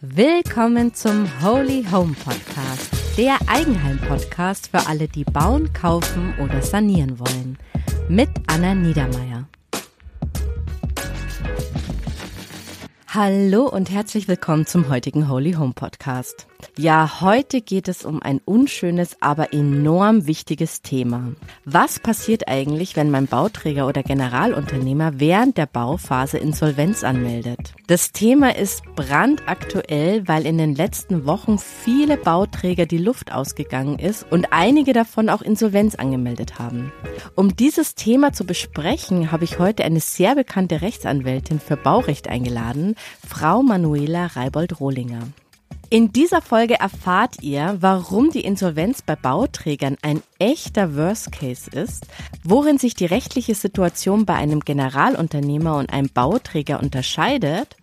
Willkommen zum Holy Home Podcast, der Eigenheim-Podcast für alle, die bauen, kaufen oder sanieren wollen. Mit Anna Niedermeier. Hallo und herzlich willkommen zum heutigen Holy Home Podcast. Ja, heute geht es um ein unschönes, aber enorm wichtiges Thema. Was passiert eigentlich, wenn mein Bauträger oder Generalunternehmer während der Bauphase Insolvenz anmeldet? Das Thema ist brandaktuell, weil in den letzten Wochen viele Bauträger die Luft ausgegangen ist und einige davon auch Insolvenz angemeldet haben. Um dieses Thema zu besprechen, habe ich heute eine sehr bekannte Rechtsanwältin für Baurecht eingeladen, Frau Manuela Reibold-Rohlinger. In dieser Folge erfahrt ihr, warum die Insolvenz bei Bauträgern ein echter Worst Case ist, worin sich die rechtliche Situation bei einem Generalunternehmer und einem Bauträger unterscheidet.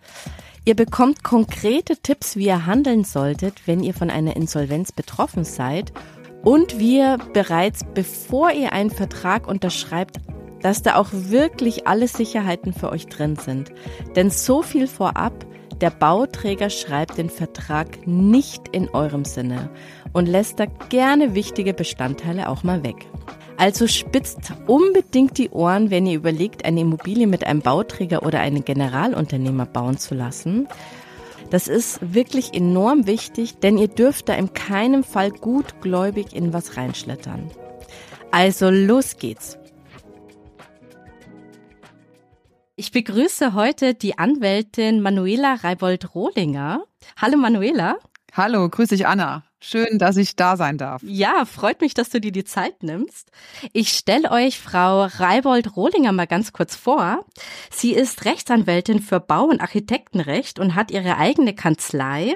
Ihr bekommt konkrete Tipps, wie ihr handeln solltet, wenn ihr von einer Insolvenz betroffen seid und wie ihr bereits bevor ihr einen Vertrag unterschreibt, dass da auch wirklich alle Sicherheiten für euch drin sind. Denn so viel vorab, der Bauträger schreibt den Vertrag nicht in eurem Sinne und lässt da gerne wichtige Bestandteile auch mal weg. Also spitzt unbedingt die Ohren, wenn ihr überlegt, eine Immobilie mit einem Bauträger oder einem Generalunternehmer bauen zu lassen. Das ist wirklich enorm wichtig, denn ihr dürft da in keinem Fall gutgläubig in was reinschlittern. Also los geht's. Ich begrüße heute die Anwältin Manuela Reibold-Rohlinger. Hallo Manuela. Hallo, grüß dich Anna. Schön, dass ich da sein darf. Ja, freut mich, dass du dir die Zeit nimmst. Ich stelle euch Frau Reibold-Rohlinger mal ganz kurz vor. Sie ist Rechtsanwältin für Bau- und Architektenrecht und hat ihre eigene Kanzlei.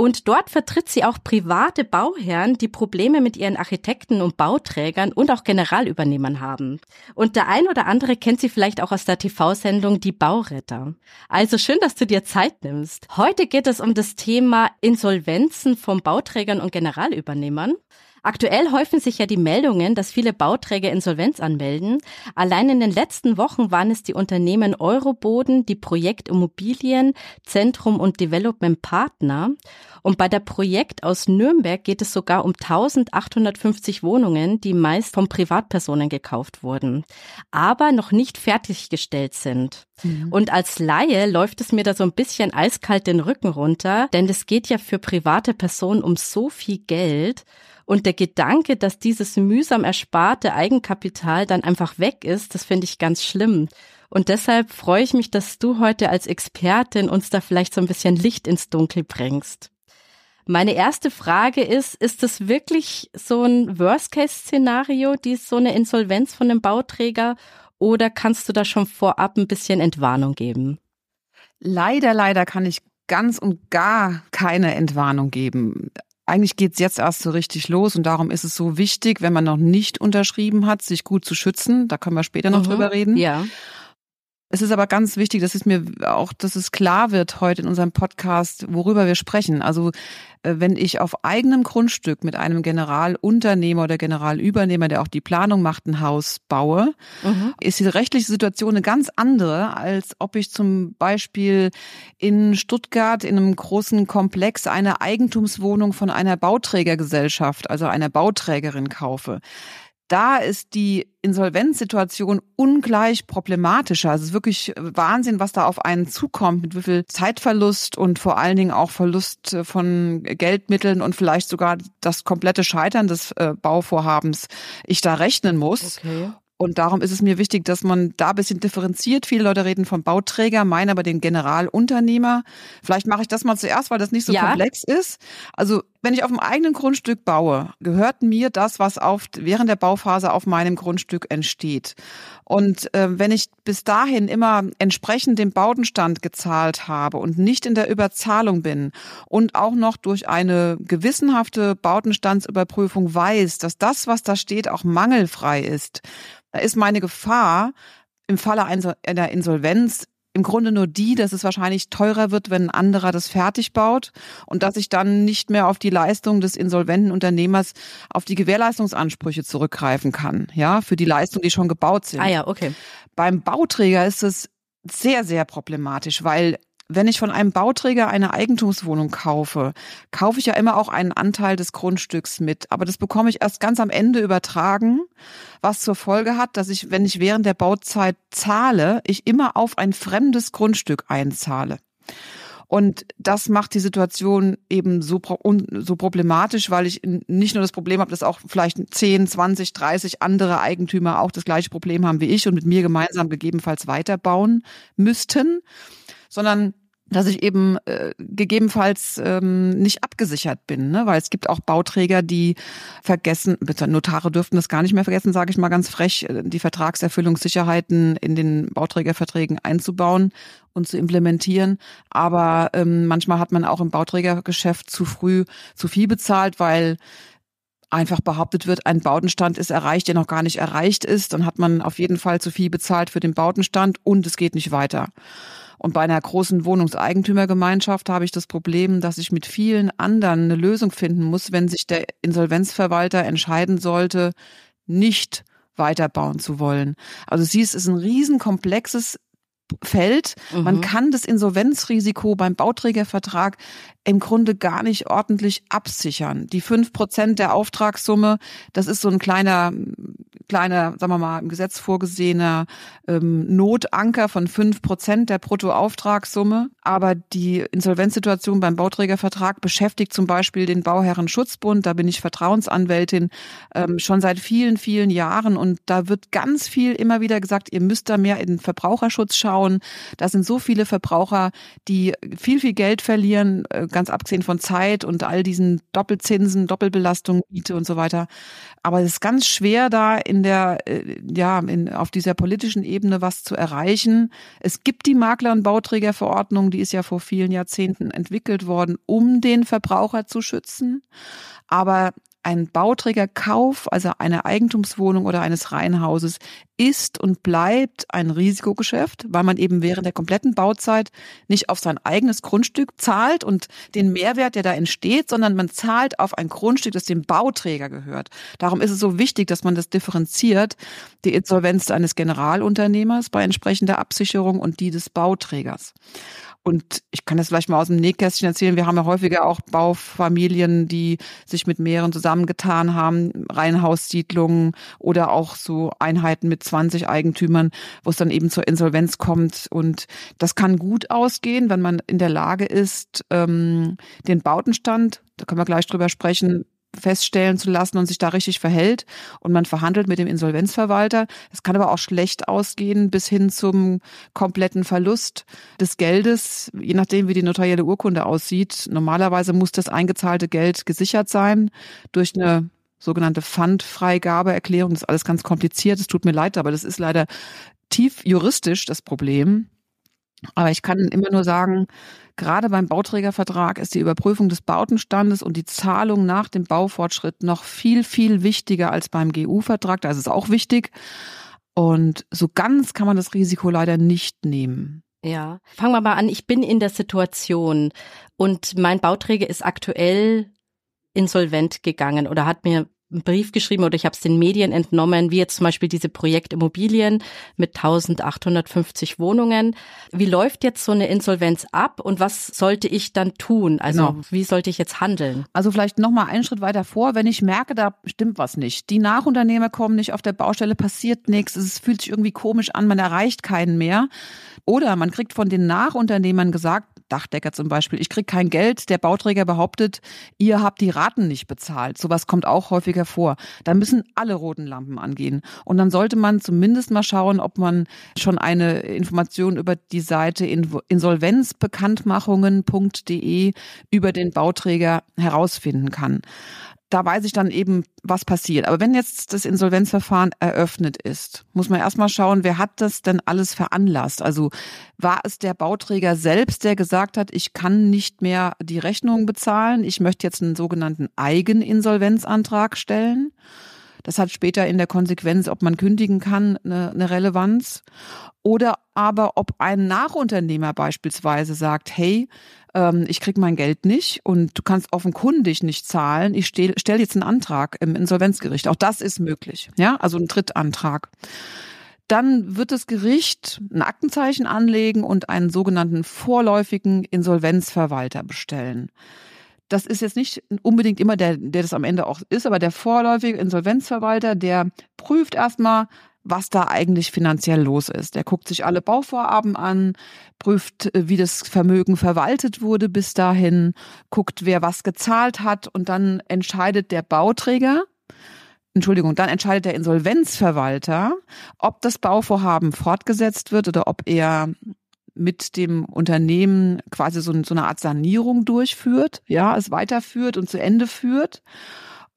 Und dort vertritt sie auch private Bauherren, die Probleme mit ihren Architekten und Bauträgern und auch Generalübernehmern haben. Und der ein oder andere kennt sie vielleicht auch aus der TV-Sendung Die Bauretter. Also schön, dass du dir Zeit nimmst. Heute geht es um das Thema Insolvenzen von Bauträgern und Generalübernehmern. Aktuell häufen sich ja die Meldungen, dass viele Bauträger Insolvenz anmelden. Allein in den letzten Wochen waren es die Unternehmen Euroboden, die Projekt Immobilien, Zentrum und Development Partner. Und bei der Projekt aus Nürnberg geht es sogar um 1850 Wohnungen, die meist von Privatpersonen gekauft wurden, aber noch nicht fertiggestellt sind. Mhm. Und als Laie läuft es mir da so ein bisschen eiskalt den Rücken runter, denn es geht ja für private Personen um so viel Geld. Und der Gedanke, dass dieses mühsam ersparte Eigenkapital dann einfach weg ist, das finde ich ganz schlimm. Und deshalb freue ich mich, dass du heute als Expertin uns da vielleicht so ein bisschen Licht ins Dunkel bringst. Meine erste Frage ist, ist es wirklich so ein Worst-Case-Szenario, die so eine Insolvenz von einem Bauträger, oder kannst du da schon vorab ein bisschen Entwarnung geben? Leider, leider kann ich ganz und gar keine Entwarnung geben eigentlich geht's jetzt erst so richtig los und darum ist es so wichtig, wenn man noch nicht unterschrieben hat, sich gut zu schützen. Da können wir später noch mhm. drüber reden. Ja. Es ist aber ganz wichtig, dass es mir auch, dass es klar wird heute in unserem Podcast, worüber wir sprechen. Also äh, wenn ich auf eigenem Grundstück mit einem Generalunternehmer oder Generalübernehmer, der auch die Planung macht, ein Haus baue, mhm. ist die rechtliche Situation eine ganz andere, als ob ich zum Beispiel in Stuttgart in einem großen Komplex eine Eigentumswohnung von einer Bauträgergesellschaft, also einer Bauträgerin kaufe da ist die Insolvenzsituation ungleich problematischer. Also es ist wirklich Wahnsinn, was da auf einen zukommt, mit wie viel Zeitverlust und vor allen Dingen auch Verlust von Geldmitteln und vielleicht sogar das komplette Scheitern des äh, Bauvorhabens ich da rechnen muss. Okay. Und darum ist es mir wichtig, dass man da ein bisschen differenziert. Viele Leute reden vom Bauträger, meinen aber den Generalunternehmer. Vielleicht mache ich das mal zuerst, weil das nicht so ja. komplex ist. Also wenn ich auf dem eigenen Grundstück baue, gehört mir das, was auf, während der Bauphase auf meinem Grundstück entsteht. Und äh, wenn ich bis dahin immer entsprechend den Bautenstand gezahlt habe und nicht in der Überzahlung bin und auch noch durch eine gewissenhafte Bautenstandsüberprüfung weiß, dass das, was da steht, auch mangelfrei ist, da ist meine Gefahr im Falle einer Insolvenz im Grunde nur die, dass es wahrscheinlich teurer wird, wenn ein anderer das fertig baut und dass ich dann nicht mehr auf die Leistung des insolventen Unternehmers, auf die Gewährleistungsansprüche zurückgreifen kann, ja, für die Leistungen, die schon gebaut sind. Ah ja, okay. Beim Bauträger ist es sehr, sehr problematisch, weil wenn ich von einem Bauträger eine Eigentumswohnung kaufe, kaufe ich ja immer auch einen Anteil des Grundstücks mit. Aber das bekomme ich erst ganz am Ende übertragen, was zur Folge hat, dass ich, wenn ich während der Bauzeit zahle, ich immer auf ein fremdes Grundstück einzahle. Und das macht die Situation eben so, so problematisch, weil ich nicht nur das Problem habe, dass auch vielleicht 10, 20, 30 andere Eigentümer auch das gleiche Problem haben wie ich und mit mir gemeinsam gegebenenfalls weiterbauen müssten, sondern dass ich eben äh, gegebenenfalls ähm, nicht abgesichert bin, ne? weil es gibt auch Bauträger, die vergessen, Notare dürften das gar nicht mehr vergessen, sage ich mal ganz frech, äh, die Vertragserfüllungssicherheiten in den Bauträgerverträgen einzubauen und zu implementieren. Aber ähm, manchmal hat man auch im Bauträgergeschäft zu früh zu viel bezahlt, weil einfach behauptet wird, ein Bautenstand ist erreicht, der noch gar nicht erreicht ist. Dann hat man auf jeden Fall zu viel bezahlt für den Bautenstand und es geht nicht weiter. Und bei einer großen Wohnungseigentümergemeinschaft habe ich das Problem, dass ich mit vielen anderen eine Lösung finden muss, wenn sich der Insolvenzverwalter entscheiden sollte, nicht weiterbauen zu wollen. Also siehst, es ist ein riesenkomplexes Feld. Mhm. Man kann das Insolvenzrisiko beim Bauträgervertrag im Grunde gar nicht ordentlich absichern. Die fünf Prozent der Auftragssumme, das ist so ein kleiner, kleiner, sagen wir mal, im Gesetz vorgesehener ähm, Notanker von fünf Prozent der Bruttoauftragssumme. Aber die Insolvenzsituation beim Bauträgervertrag beschäftigt zum Beispiel den Bauherrenschutzbund, da bin ich Vertrauensanwältin, ähm, schon seit vielen, vielen Jahren. Und da wird ganz viel immer wieder gesagt, ihr müsst da mehr in den Verbraucherschutz schauen. Da sind so viele Verbraucher, die viel, viel Geld verlieren, äh, ganz abgesehen von Zeit und all diesen Doppelzinsen, Doppelbelastungen, Miete und so weiter. Aber es ist ganz schwer, da in der, äh, ja, in, auf dieser politischen Ebene was zu erreichen. Es gibt die Makler- und Bauträgerverordnung, die ist ja vor vielen Jahrzehnten entwickelt worden, um den Verbraucher zu schützen. Aber ein Bauträgerkauf, also eine Eigentumswohnung oder eines Reihenhauses, ist und bleibt ein Risikogeschäft, weil man eben während der kompletten Bauzeit nicht auf sein eigenes Grundstück zahlt und den Mehrwert, der da entsteht, sondern man zahlt auf ein Grundstück, das dem Bauträger gehört. Darum ist es so wichtig, dass man das differenziert, die Insolvenz eines Generalunternehmers bei entsprechender Absicherung und die des Bauträgers. Und ich kann das vielleicht mal aus dem Nähkästchen erzählen. Wir haben ja häufiger auch Baufamilien, die sich mit mehreren zusammengetan haben, Reihenhaussiedlungen oder auch so Einheiten mit 20 Eigentümern, wo es dann eben zur Insolvenz kommt. Und das kann gut ausgehen, wenn man in der Lage ist, ähm, den Bautenstand, da können wir gleich drüber sprechen, feststellen zu lassen und sich da richtig verhält und man verhandelt mit dem Insolvenzverwalter. Es kann aber auch schlecht ausgehen bis hin zum kompletten Verlust des Geldes, je nachdem wie die notarielle Urkunde aussieht. Normalerweise muss das eingezahlte Geld gesichert sein durch eine sogenannte Pfandfreigabeerklärung. Das ist alles ganz kompliziert. Es tut mir leid, aber das ist leider tief juristisch das Problem. Aber ich kann immer nur sagen, Gerade beim Bauträgervertrag ist die Überprüfung des Bautenstandes und die Zahlung nach dem Baufortschritt noch viel, viel wichtiger als beim GU-Vertrag. Da ist es auch wichtig. Und so ganz kann man das Risiko leider nicht nehmen. Ja, fangen wir mal an. Ich bin in der Situation und mein Bauträger ist aktuell insolvent gegangen oder hat mir einen Brief geschrieben oder ich habe es den Medien entnommen, wie jetzt zum Beispiel diese Projektimmobilien mit 1850 Wohnungen. Wie läuft jetzt so eine Insolvenz ab und was sollte ich dann tun? Also genau. wie sollte ich jetzt handeln? Also vielleicht noch mal einen Schritt weiter vor, wenn ich merke, da stimmt was nicht. Die Nachunternehmer kommen nicht auf der Baustelle, passiert nichts, es fühlt sich irgendwie komisch an, man erreicht keinen mehr. Oder man kriegt von den Nachunternehmern gesagt, Dachdecker zum Beispiel, ich kriege kein Geld, der Bauträger behauptet, ihr habt die Raten nicht bezahlt. Sowas kommt auch häufiger vor. Da müssen alle roten Lampen angehen. Und dann sollte man zumindest mal schauen, ob man schon eine Information über die Seite insolvenzbekanntmachungen.de über den Bauträger herausfinden kann da weiß ich dann eben, was passiert. Aber wenn jetzt das Insolvenzverfahren eröffnet ist, muss man erstmal schauen, wer hat das denn alles veranlasst? Also war es der Bauträger selbst, der gesagt hat, ich kann nicht mehr die Rechnung bezahlen, ich möchte jetzt einen sogenannten Eigeninsolvenzantrag stellen? Das hat später in der Konsequenz, ob man kündigen kann, eine, eine Relevanz. Oder aber ob ein Nachunternehmer beispielsweise sagt, hey, ähm, ich krieg mein Geld nicht und du kannst offenkundig nicht zahlen, ich stelle stell jetzt einen Antrag im Insolvenzgericht. Auch das ist möglich. Ja, also ein Drittantrag. dann wird das Gericht ein Aktenzeichen anlegen und einen sogenannten vorläufigen Insolvenzverwalter bestellen. Das ist jetzt nicht unbedingt immer der, der das am Ende auch ist, aber der vorläufige Insolvenzverwalter, der prüft erstmal, was da eigentlich finanziell los ist. Der guckt sich alle Bauvorhaben an, prüft, wie das Vermögen verwaltet wurde bis dahin, guckt, wer was gezahlt hat und dann entscheidet der Bauträger, Entschuldigung, dann entscheidet der Insolvenzverwalter, ob das Bauvorhaben fortgesetzt wird oder ob er mit dem Unternehmen quasi so, so eine Art Sanierung durchführt, ja, es weiterführt und zu Ende führt,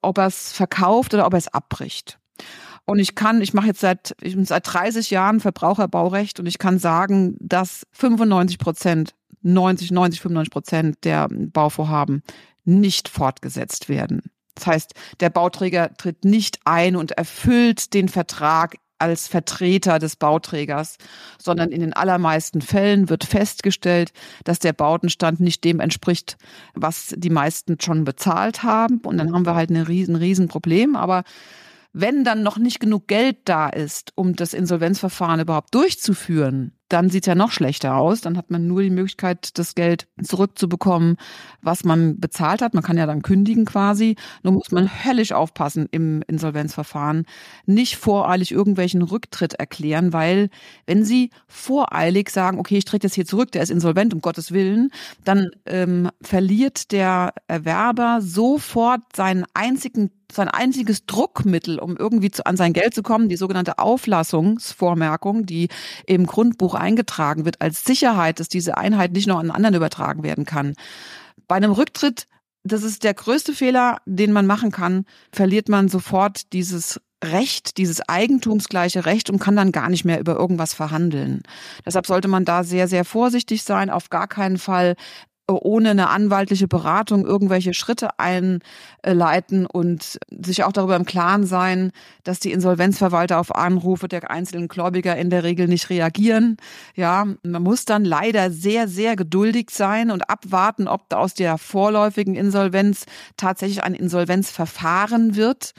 ob er es verkauft oder ob er es abbricht. Und ich kann, ich mache jetzt seit, ich bin seit 30 Jahren Verbraucherbaurecht und ich kann sagen, dass 95 Prozent, 90, 90, 95 Prozent der Bauvorhaben nicht fortgesetzt werden. Das heißt, der Bauträger tritt nicht ein und erfüllt den Vertrag als Vertreter des Bauträgers, sondern in den allermeisten Fällen wird festgestellt, dass der Bautenstand nicht dem entspricht, was die meisten schon bezahlt haben. Und dann haben wir halt ein riesen, riesen Problem. Aber wenn dann noch nicht genug Geld da ist, um das Insolvenzverfahren überhaupt durchzuführen, dann sieht es ja noch schlechter aus. Dann hat man nur die Möglichkeit, das Geld zurückzubekommen, was man bezahlt hat. Man kann ja dann kündigen quasi. Nur muss man höllisch aufpassen im Insolvenzverfahren. Nicht voreilig irgendwelchen Rücktritt erklären, weil wenn Sie voreilig sagen, okay, ich trete jetzt hier zurück, der ist insolvent, um Gottes Willen, dann ähm, verliert der Erwerber sofort seinen einzigen sein einziges Druckmittel, um irgendwie zu, an sein Geld zu kommen, die sogenannte Auflassungsvormerkung, die im Grundbuch eingetragen wird als Sicherheit, dass diese Einheit nicht noch an anderen übertragen werden kann. Bei einem Rücktritt, das ist der größte Fehler, den man machen kann, verliert man sofort dieses Recht, dieses eigentumsgleiche Recht und kann dann gar nicht mehr über irgendwas verhandeln. Deshalb sollte man da sehr, sehr vorsichtig sein, auf gar keinen Fall ohne eine anwaltliche Beratung irgendwelche Schritte einleiten und sich auch darüber im Klaren sein, dass die Insolvenzverwalter auf Anrufe der einzelnen Gläubiger in der Regel nicht reagieren. Ja, man muss dann leider sehr, sehr geduldig sein und abwarten, ob aus der vorläufigen Insolvenz tatsächlich ein Insolvenzverfahren wird.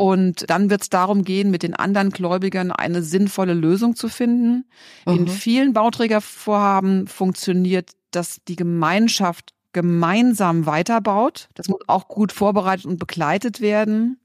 Und dann wird es darum gehen, mit den anderen Gläubigern eine sinnvolle Lösung zu finden. Mhm. In vielen Bauträgervorhaben funktioniert dass die Gemeinschaft gemeinsam weiterbaut. Das muss auch gut vorbereitet und begleitet werden.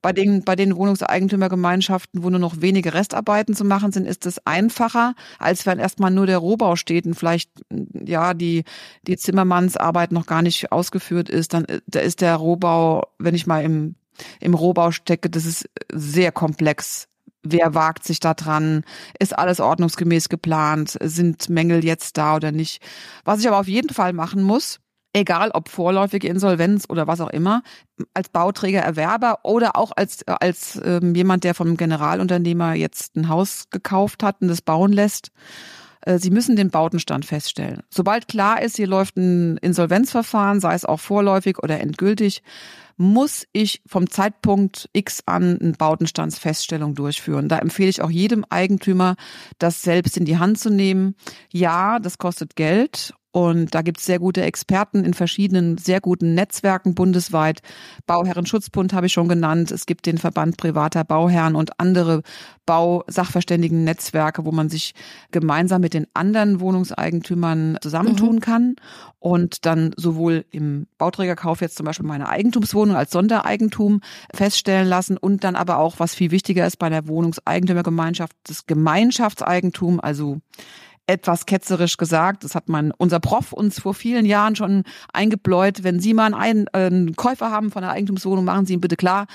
Bei den, bei den Wohnungseigentümergemeinschaften, wo nur noch wenige Restarbeiten zu machen sind, ist es einfacher, als wenn erstmal nur der Rohbau steht und vielleicht, ja, die, die Zimmermannsarbeit noch gar nicht ausgeführt ist. Dann, da ist der Rohbau, wenn ich mal im, im Rohbau stecke, das ist sehr komplex Wer wagt sich da dran? Ist alles ordnungsgemäß geplant? Sind Mängel jetzt da oder nicht? Was ich aber auf jeden Fall machen muss, egal ob vorläufige Insolvenz oder was auch immer, als Bauträger, Erwerber oder auch als, als ähm, jemand, der vom Generalunternehmer jetzt ein Haus gekauft hat und das bauen lässt, Sie müssen den Bautenstand feststellen. Sobald klar ist, hier läuft ein Insolvenzverfahren, sei es auch vorläufig oder endgültig, muss ich vom Zeitpunkt X an eine Bautenstandsfeststellung durchführen. Da empfehle ich auch jedem Eigentümer, das selbst in die Hand zu nehmen. Ja, das kostet Geld und da gibt es sehr gute Experten in verschiedenen sehr guten Netzwerken bundesweit. Bauherrenschutzbund habe ich schon genannt. Es gibt den Verband privater Bauherren und andere Bausachverständigen-Netzwerke, wo man sich gemeinsam mit den anderen Wohnungseigentümern zusammentun mhm. kann und dann sowohl im Bauträgerkauf jetzt zum Beispiel meine Eigentumswohnung als Sondereigentum feststellen lassen und dann aber auch, was viel wichtiger ist bei der Wohnungseigentümergemeinschaft, das Gemeinschaftseigentum, also etwas ketzerisch gesagt, das hat man unser Prof uns vor vielen Jahren schon eingebläut, wenn Sie mal einen, äh, einen Käufer haben von einer Eigentumswohnung, machen Sie ihm bitte klar,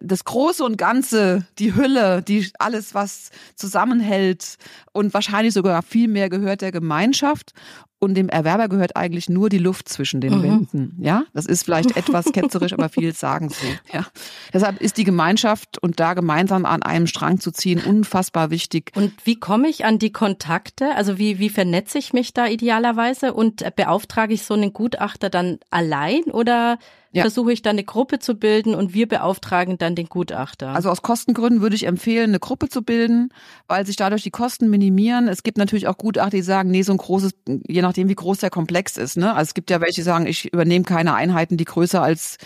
das Große und Ganze, die Hülle, die alles, was zusammenhält und wahrscheinlich sogar viel mehr gehört der Gemeinschaft und dem Erwerber gehört eigentlich nur die Luft zwischen den mhm. Wänden. Ja, das ist vielleicht etwas ketzerisch, aber viel sagen so. Ja, deshalb ist die Gemeinschaft und da gemeinsam an einem Strang zu ziehen unfassbar wichtig. Und wie komme ich an die Kontakte? Also wie wie vernetze ich mich da idealerweise und beauftrage ich so einen Gutachter dann allein oder ja. versuche ich dann eine Gruppe zu bilden und wir beauftragen dann den Gutachter. Also aus Kostengründen würde ich empfehlen, eine Gruppe zu bilden, weil sich dadurch die Kosten minimieren. Es gibt natürlich auch Gutachter, die sagen, nee, so ein großes, je nachdem, wie groß der Komplex ist. Ne? Also es gibt ja welche, die sagen, ich übernehme keine Einheiten, die größer als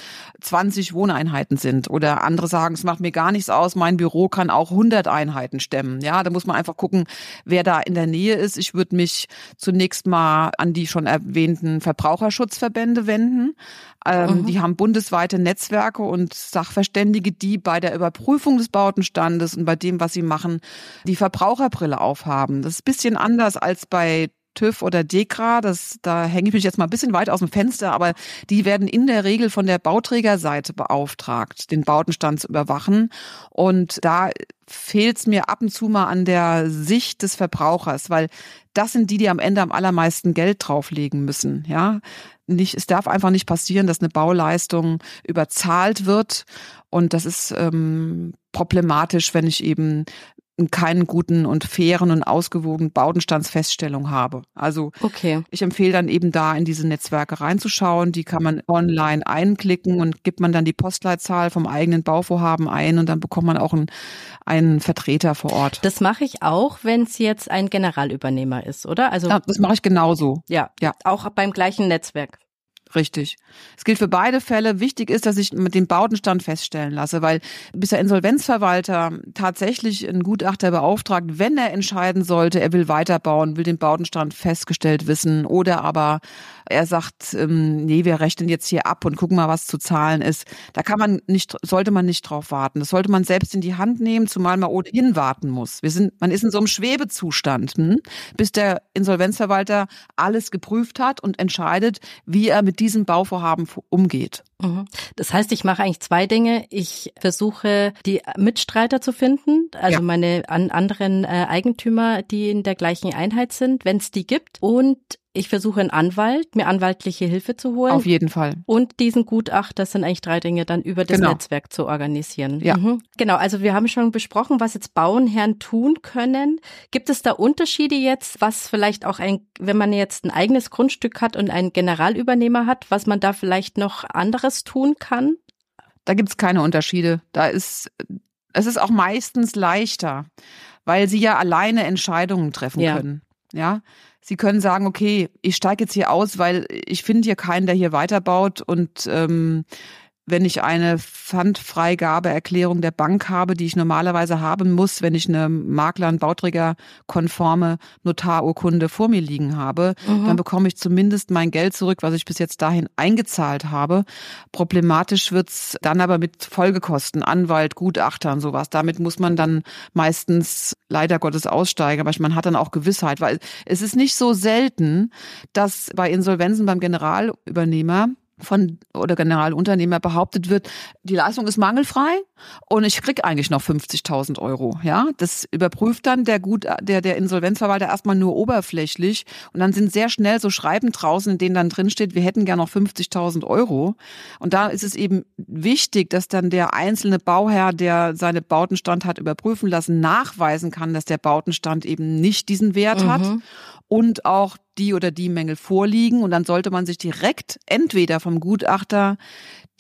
20 Wohneinheiten sind. Oder andere sagen, es macht mir gar nichts aus, mein Büro kann auch 100 Einheiten stemmen. Ja, da muss man einfach gucken, wer da in der Nähe ist. Ich würde mich zunächst mal an die schon erwähnten Verbraucherschutzverbände wenden. Ähm, mhm. Die haben bundesweite Netzwerke und Sachverständige, die bei der Überprüfung des Bautenstandes und bei dem, was sie machen, die Verbraucherbrille aufhaben. Das ist ein bisschen anders als bei TÜV oder DEKRA, das, da hänge ich mich jetzt mal ein bisschen weit aus dem Fenster, aber die werden in der Regel von der Bauträgerseite beauftragt, den Bautenstand zu überwachen. Und da fehlt es mir ab und zu mal an der Sicht des Verbrauchers, weil das sind die, die am Ende am allermeisten Geld drauflegen müssen. Ja, nicht, es darf einfach nicht passieren, dass eine Bauleistung überzahlt wird. Und das ist ähm, problematisch, wenn ich eben keinen guten und fairen und ausgewogenen Bautenstandsfeststellung habe. Also okay. ich empfehle dann eben da in diese Netzwerke reinzuschauen. Die kann man online einklicken und gibt man dann die Postleitzahl vom eigenen Bauvorhaben ein und dann bekommt man auch einen, einen Vertreter vor Ort. Das mache ich auch, wenn es jetzt ein Generalübernehmer ist, oder? Also ja, das mache ich genauso. Ja, ja, auch beim gleichen Netzwerk. Richtig. Es gilt für beide Fälle. Wichtig ist, dass ich mit dem Bautenstand feststellen lasse, weil bis der Insolvenzverwalter tatsächlich einen Gutachter beauftragt, wenn er entscheiden sollte, er will weiterbauen, will den Bautenstand festgestellt wissen oder aber er sagt, ähm, nee, wir rechnen jetzt hier ab und gucken mal, was zu zahlen ist. Da kann man nicht, sollte man nicht drauf warten. Das sollte man selbst in die Hand nehmen, zumal man ohnehin warten muss. Wir sind, man ist in so einem Schwebezustand, hm, bis der Insolvenzverwalter alles geprüft hat und entscheidet, wie er mit diesem Bauvorhaben umgeht. Mhm. Das heißt, ich mache eigentlich zwei Dinge. Ich versuche, die Mitstreiter zu finden, also ja. meine an anderen äh, Eigentümer, die in der gleichen Einheit sind, wenn es die gibt. Und ich versuche einen Anwalt, mir anwaltliche Hilfe zu holen. Auf jeden Fall. Und diesen Gutachter, das sind eigentlich drei Dinge, dann über das genau. Netzwerk zu organisieren. Ja. Mhm. Genau, also wir haben schon besprochen, was jetzt Bauernherren tun können. Gibt es da Unterschiede jetzt, was vielleicht auch ein, wenn man jetzt ein eigenes Grundstück hat und einen Generalübernehmer hat, was man da vielleicht noch anderes tun kann? Da gibt's keine Unterschiede. Da ist, es ist auch meistens leichter, weil sie ja alleine Entscheidungen treffen ja. können. Ja, Sie können sagen, okay, ich steige jetzt hier aus, weil ich finde hier keinen, der hier weiterbaut und ähm, wenn ich eine Pfandfreigabeerklärung der Bank habe, die ich normalerweise haben muss, wenn ich eine Makler- und Bauträgerkonforme Notarurkunde vor mir liegen habe, mhm. dann bekomme ich zumindest mein Geld zurück, was ich bis jetzt dahin eingezahlt habe. Problematisch wird's dann aber mit Folgekosten, Anwalt, Gutachtern, sowas. Damit muss man dann meistens leider Gottes aussteigen, aber man hat dann auch Gewissheit, weil es ist nicht so selten, dass bei Insolvenzen beim Generalübernehmer von oder Generalunternehmer behauptet wird, die Leistung ist mangelfrei und ich krieg eigentlich noch 50.000 Euro. Ja, das überprüft dann der gut der der Insolvenzverwalter erstmal nur oberflächlich und dann sind sehr schnell so Schreiben draußen, in denen dann drin steht, wir hätten gern noch 50.000 Euro. Und da ist es eben wichtig, dass dann der einzelne Bauherr, der seine Bautenstand hat überprüfen lassen, nachweisen kann, dass der Bautenstand eben nicht diesen Wert mhm. hat und auch die oder die Mängel vorliegen. Und dann sollte man sich direkt entweder vom Gutachter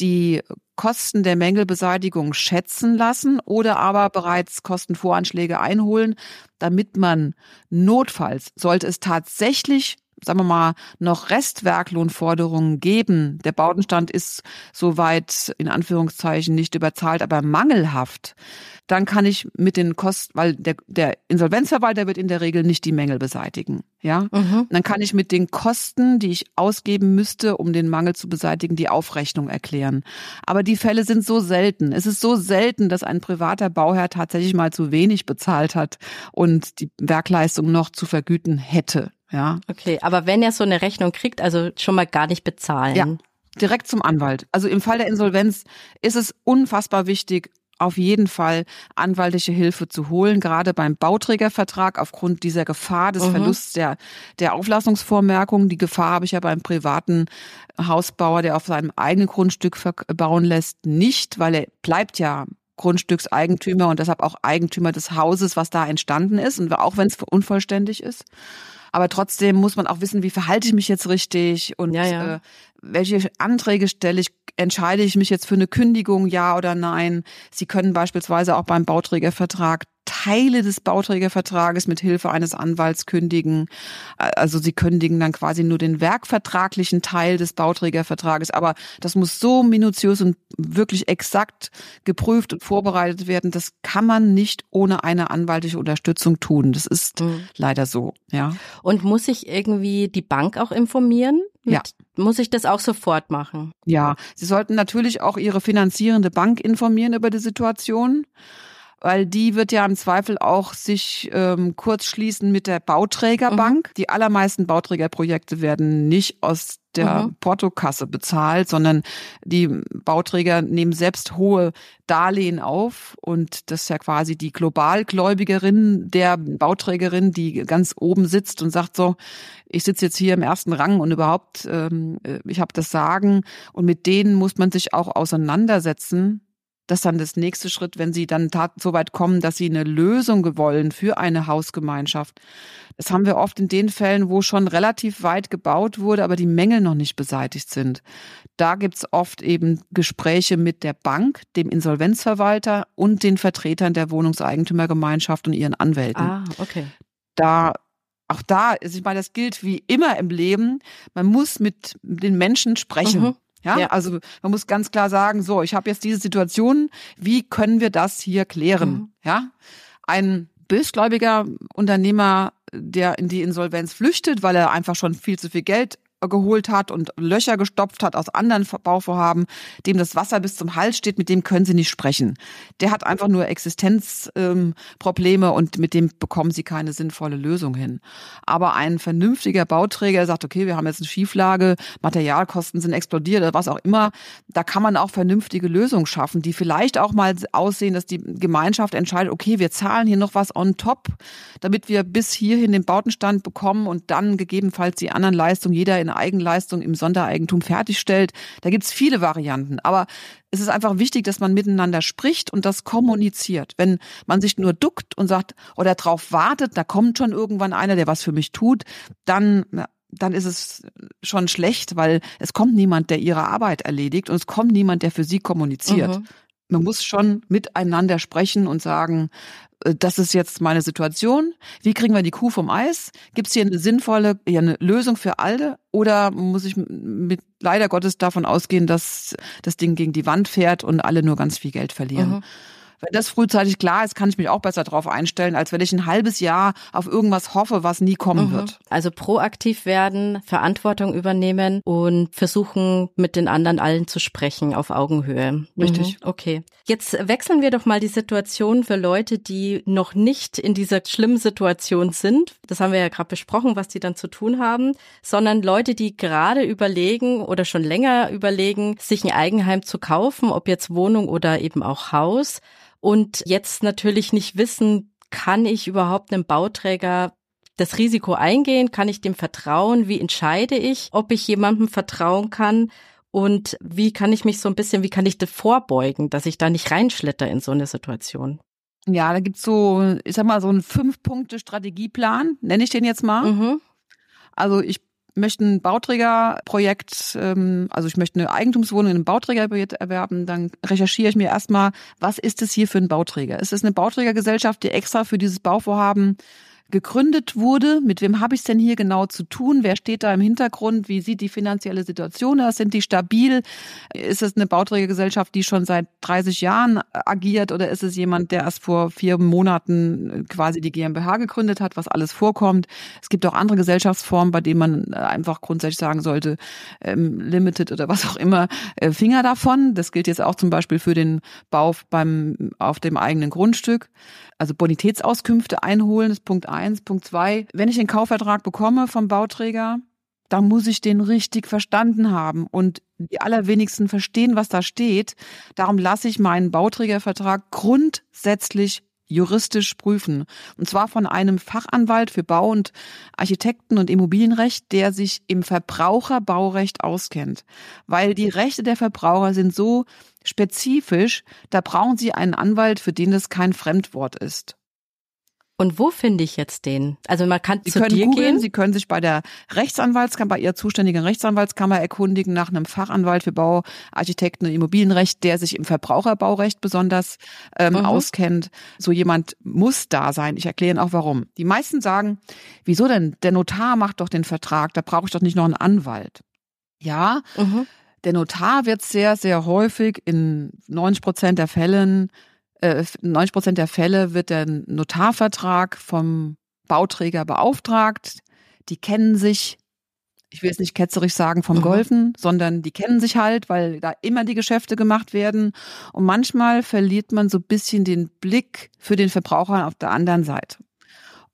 die Kosten der Mängelbeseitigung schätzen lassen oder aber bereits Kostenvoranschläge einholen, damit man notfalls, sollte es tatsächlich sagen wir mal, noch Restwerklohnforderungen geben. Der Bautenstand ist soweit in Anführungszeichen nicht überzahlt, aber mangelhaft dann kann ich mit den Kosten, weil der, der Insolvenzverwalter wird in der Regel nicht die Mängel beseitigen. Ja, mhm. dann kann ich mit den Kosten, die ich ausgeben müsste, um den Mangel zu beseitigen, die Aufrechnung erklären. Aber die Fälle sind so selten. Es ist so selten, dass ein privater Bauherr tatsächlich mal zu wenig bezahlt hat und die Werkleistung noch zu vergüten hätte. Ja. Okay, aber wenn er so eine Rechnung kriegt, also schon mal gar nicht bezahlen. Ja, direkt zum Anwalt. Also im Fall der Insolvenz ist es unfassbar wichtig, auf jeden Fall anwaltliche Hilfe zu holen, gerade beim Bauträgervertrag aufgrund dieser Gefahr des mhm. Verlusts der, der Auflassungsvormerkung. Die Gefahr habe ich ja beim privaten Hausbauer, der auf seinem eigenen Grundstück bauen lässt, nicht, weil er bleibt ja Grundstückseigentümer und deshalb auch Eigentümer des Hauses, was da entstanden ist und auch wenn es unvollständig ist. Aber trotzdem muss man auch wissen, wie verhalte ich mich jetzt richtig und ja, ja. Äh, welche Anträge stelle ich, entscheide ich mich jetzt für eine Kündigung, ja oder nein. Sie können beispielsweise auch beim Bauträgervertrag Teile des Bauträgervertrages mit Hilfe eines Anwalts kündigen. Also sie kündigen dann quasi nur den werkvertraglichen Teil des Bauträgervertrages. Aber das muss so minutiös und wirklich exakt geprüft und vorbereitet werden. Das kann man nicht ohne eine anwaltliche Unterstützung tun. Das ist mhm. leider so, ja. Und muss ich irgendwie die Bank auch informieren? Mit, ja. Muss ich das auch sofort machen? Ja, Sie sollten natürlich auch Ihre finanzierende Bank informieren über die Situation weil die wird ja im Zweifel auch sich ähm, kurz schließen mit der Bauträgerbank. Mhm. Die allermeisten Bauträgerprojekte werden nicht aus der mhm. Portokasse bezahlt, sondern die Bauträger nehmen selbst hohe Darlehen auf und das ist ja quasi die Globalgläubigerin der Bauträgerin, die ganz oben sitzt und sagt so, ich sitze jetzt hier im ersten Rang und überhaupt, ähm, äh, ich habe das Sagen und mit denen muss man sich auch auseinandersetzen dass dann das nächste Schritt, wenn sie dann so weit kommen, dass sie eine Lösung wollen für eine Hausgemeinschaft. Das haben wir oft in den Fällen, wo schon relativ weit gebaut wurde, aber die Mängel noch nicht beseitigt sind. Da gibt's oft eben Gespräche mit der Bank, dem Insolvenzverwalter und den Vertretern der Wohnungseigentümergemeinschaft und ihren Anwälten. Ah, okay. Da auch da, ich meine, das gilt wie immer im Leben. Man muss mit den Menschen sprechen. Mhm. Ja, ja, also man muss ganz klar sagen, so, ich habe jetzt diese Situation, wie können wir das hier klären? Mhm. Ja, ein bösgläubiger Unternehmer, der in die Insolvenz flüchtet, weil er einfach schon viel zu viel Geld geholt hat und Löcher gestopft hat aus anderen Bauvorhaben, dem das Wasser bis zum Hals steht, mit dem können sie nicht sprechen. Der hat einfach nur Existenzprobleme ähm, und mit dem bekommen sie keine sinnvolle Lösung hin. Aber ein vernünftiger Bauträger sagt, okay, wir haben jetzt eine Schieflage, Materialkosten sind explodiert oder was auch immer, da kann man auch vernünftige Lösungen schaffen, die vielleicht auch mal aussehen, dass die Gemeinschaft entscheidet, okay, wir zahlen hier noch was on top, damit wir bis hierhin den Bautenstand bekommen und dann gegebenenfalls die anderen Leistungen jeder in Eigenleistung im Sondereigentum fertigstellt. Da gibt's viele Varianten. Aber es ist einfach wichtig, dass man miteinander spricht und das kommuniziert. Wenn man sich nur duckt und sagt oder drauf wartet, da kommt schon irgendwann einer, der was für mich tut, dann dann ist es schon schlecht, weil es kommt niemand, der ihre Arbeit erledigt und es kommt niemand, der für sie kommuniziert. Mhm man muss schon miteinander sprechen und sagen, äh, das ist jetzt meine Situation. Wie kriegen wir die Kuh vom Eis? Gibt es hier eine sinnvolle ja, eine Lösung für alle? Oder muss ich mit leider Gottes davon ausgehen, dass das Ding gegen die Wand fährt und alle nur ganz viel Geld verlieren? Mhm. Wenn das frühzeitig klar ist, kann ich mich auch besser darauf einstellen, als wenn ich ein halbes Jahr auf irgendwas hoffe, was nie kommen mhm. wird. Also proaktiv werden, Verantwortung übernehmen und versuchen, mit den anderen allen zu sprechen auf Augenhöhe. Richtig. Mhm. Okay. Jetzt wechseln wir doch mal die Situation für Leute, die noch nicht in dieser schlimmen Situation sind. Das haben wir ja gerade besprochen, was die dann zu tun haben, sondern Leute, die gerade überlegen oder schon länger überlegen, sich ein Eigenheim zu kaufen, ob jetzt Wohnung oder eben auch Haus und jetzt natürlich nicht wissen, kann ich überhaupt einem Bauträger das Risiko eingehen? Kann ich dem vertrauen? Wie entscheide ich, ob ich jemandem vertrauen kann? Und wie kann ich mich so ein bisschen, wie kann ich das vorbeugen, dass ich da nicht reinschlitter in so eine Situation? Ja, da gibt's so, ich sag mal, so einen Fünf-Punkte-Strategieplan, nenne ich den jetzt mal. Mhm. Also ich möchte ein Bauträgerprojekt, ähm, also ich möchte eine Eigentumswohnung in einem Bauträgerprojekt erwerben, dann recherchiere ich mir erstmal, was ist es hier für ein Bauträger? Ist es eine Bauträgergesellschaft, die extra für dieses Bauvorhaben gegründet wurde. Mit wem habe ich es denn hier genau zu tun? Wer steht da im Hintergrund? Wie sieht die finanzielle Situation aus? Sind die stabil? Ist es eine Bauträgergesellschaft, die schon seit 30 Jahren agiert oder ist es jemand, der erst vor vier Monaten quasi die GmbH gegründet hat, was alles vorkommt? Es gibt auch andere Gesellschaftsformen, bei denen man einfach grundsätzlich sagen sollte, ähm, Limited oder was auch immer, äh, Finger davon. Das gilt jetzt auch zum Beispiel für den Bau beim, auf dem eigenen Grundstück also Bonitätsauskünfte einholen, ist Punkt eins. Punkt zwei, wenn ich den Kaufvertrag bekomme vom Bauträger, dann muss ich den richtig verstanden haben und die allerwenigsten verstehen, was da steht. Darum lasse ich meinen Bauträgervertrag grundsätzlich juristisch prüfen. Und zwar von einem Fachanwalt für Bau- und Architekten- und Immobilienrecht, der sich im Verbraucherbaurecht auskennt. Weil die Rechte der Verbraucher sind so spezifisch, da brauchen Sie einen Anwalt, für den das kein Fremdwort ist. Und wo finde ich jetzt den? Also man kann Sie zu können dir googeln, gehen. Sie können sich bei der Rechtsanwaltskammer, bei Ihrer zuständigen Rechtsanwaltskammer erkundigen nach einem Fachanwalt für Bau, Architekten und Immobilienrecht, der sich im Verbraucherbaurecht besonders ähm, Mhm. auskennt. So jemand muss da sein. Ich erkläre Ihnen auch warum. Die meisten sagen, wieso denn? Der Notar macht doch den Vertrag, da brauche ich doch nicht noch einen Anwalt. Ja, Mhm. der Notar wird sehr, sehr häufig in 90 Prozent der Fällen, äh, 90 Prozent der Fälle wird der Notarvertrag vom Bauträger beauftragt. Die kennen sich, ich will jetzt nicht ketzerisch sagen vom Mhm. Golfen, sondern die kennen sich halt, weil da immer die Geschäfte gemacht werden. Und manchmal verliert man so ein bisschen den Blick für den Verbraucher auf der anderen Seite.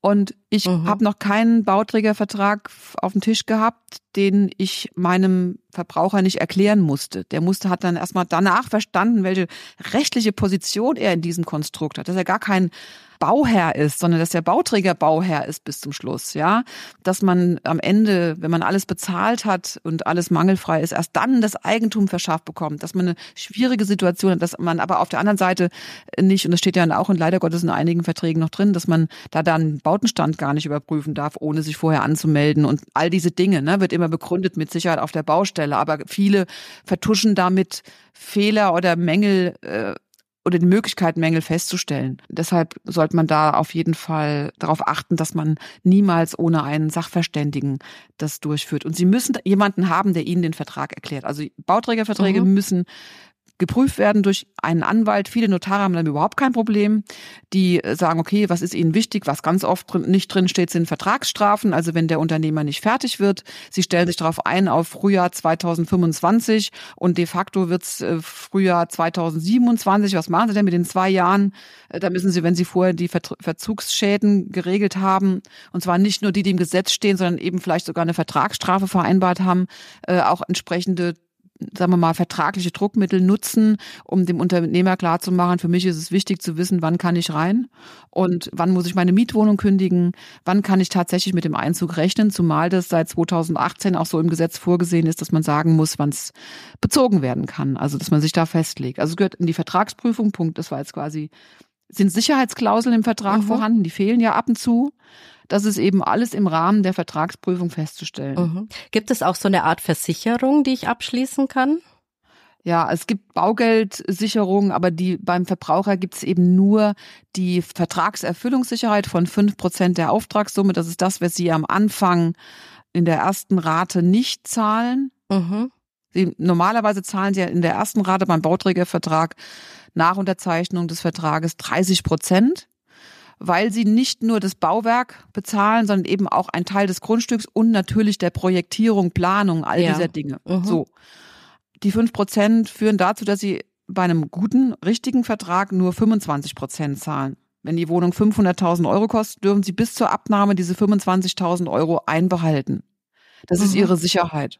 Und ich Mhm. habe noch keinen Bauträgervertrag auf dem Tisch gehabt, den ich meinem Verbraucher nicht erklären musste. Der musste hat dann erstmal danach verstanden, welche rechtliche Position er in diesem Konstrukt hat, dass er gar kein Bauherr ist, sondern dass der Bauträger Bauherr ist bis zum Schluss, ja, dass man am Ende, wenn man alles bezahlt hat und alles mangelfrei ist, erst dann das Eigentum verschafft bekommt, dass man eine schwierige Situation hat, dass man aber auf der anderen Seite nicht, und das steht ja auch und leider Gottes in einigen Verträgen noch drin, dass man da dann Bautenstand gar nicht überprüfen darf, ohne sich vorher anzumelden. Und all diese Dinge, ne, wird immer begründet mit Sicherheit auf der Baustelle, aber viele vertuschen damit Fehler oder Mängel äh, oder die Möglichkeit, Mängel festzustellen. Deshalb sollte man da auf jeden Fall darauf achten, dass man niemals ohne einen Sachverständigen das durchführt. Und Sie müssen jemanden haben, der Ihnen den Vertrag erklärt. Also Bauträgerverträge Mhm. müssen geprüft werden durch einen Anwalt. Viele Notare haben damit überhaupt kein Problem. Die äh, sagen, okay, was ist ihnen wichtig? Was ganz oft drin, nicht drin steht, sind Vertragsstrafen. Also wenn der Unternehmer nicht fertig wird. Sie stellen sich darauf ein auf Frühjahr 2025 und de facto wird's äh, Frühjahr 2027. Was machen Sie denn mit den zwei Jahren? Äh, Da müssen Sie, wenn Sie vorher die Ver Verzugsschäden geregelt haben, und zwar nicht nur die, die im Gesetz stehen, sondern eben vielleicht sogar eine Vertragsstrafe vereinbart haben, auch entsprechende sagen wir mal, vertragliche Druckmittel nutzen, um dem Unternehmer klarzumachen, für mich ist es wichtig zu wissen, wann kann ich rein und wann muss ich meine Mietwohnung kündigen, wann kann ich tatsächlich mit dem Einzug rechnen, zumal das seit 2018 auch so im Gesetz vorgesehen ist, dass man sagen muss, wann es bezogen werden kann, also dass man sich da festlegt. Also es gehört in die Vertragsprüfung, Punkt, das war jetzt quasi, sind Sicherheitsklauseln im Vertrag Mhm. vorhanden, die fehlen ja ab und zu. Das ist eben alles im Rahmen der Vertragsprüfung festzustellen. Mhm. Gibt es auch so eine Art Versicherung, die ich abschließen kann? Ja, es gibt Baugeldsicherung, aber die beim Verbraucher gibt es eben nur die Vertragserfüllungssicherheit von fünf Prozent der Auftragssumme. Das ist das, was Sie am Anfang in der ersten Rate nicht zahlen. Mhm. Sie, normalerweise zahlen Sie ja in der ersten Rate beim Bauträgervertrag nach Unterzeichnung des Vertrages 30 Prozent, weil Sie nicht nur das Bauwerk bezahlen, sondern eben auch ein Teil des Grundstücks und natürlich der Projektierung, Planung, all Ja. dieser Dinge. Mhm. So. Die fünf Prozent führen dazu, dass Sie bei einem guten, richtigen Vertrag nur 25 Prozent zahlen. Wenn die Wohnung 500.000 Euro kostet, dürfen Sie bis zur Abnahme diese 25.000 Euro einbehalten. Das ist Mhm. Ihre Sicherheit.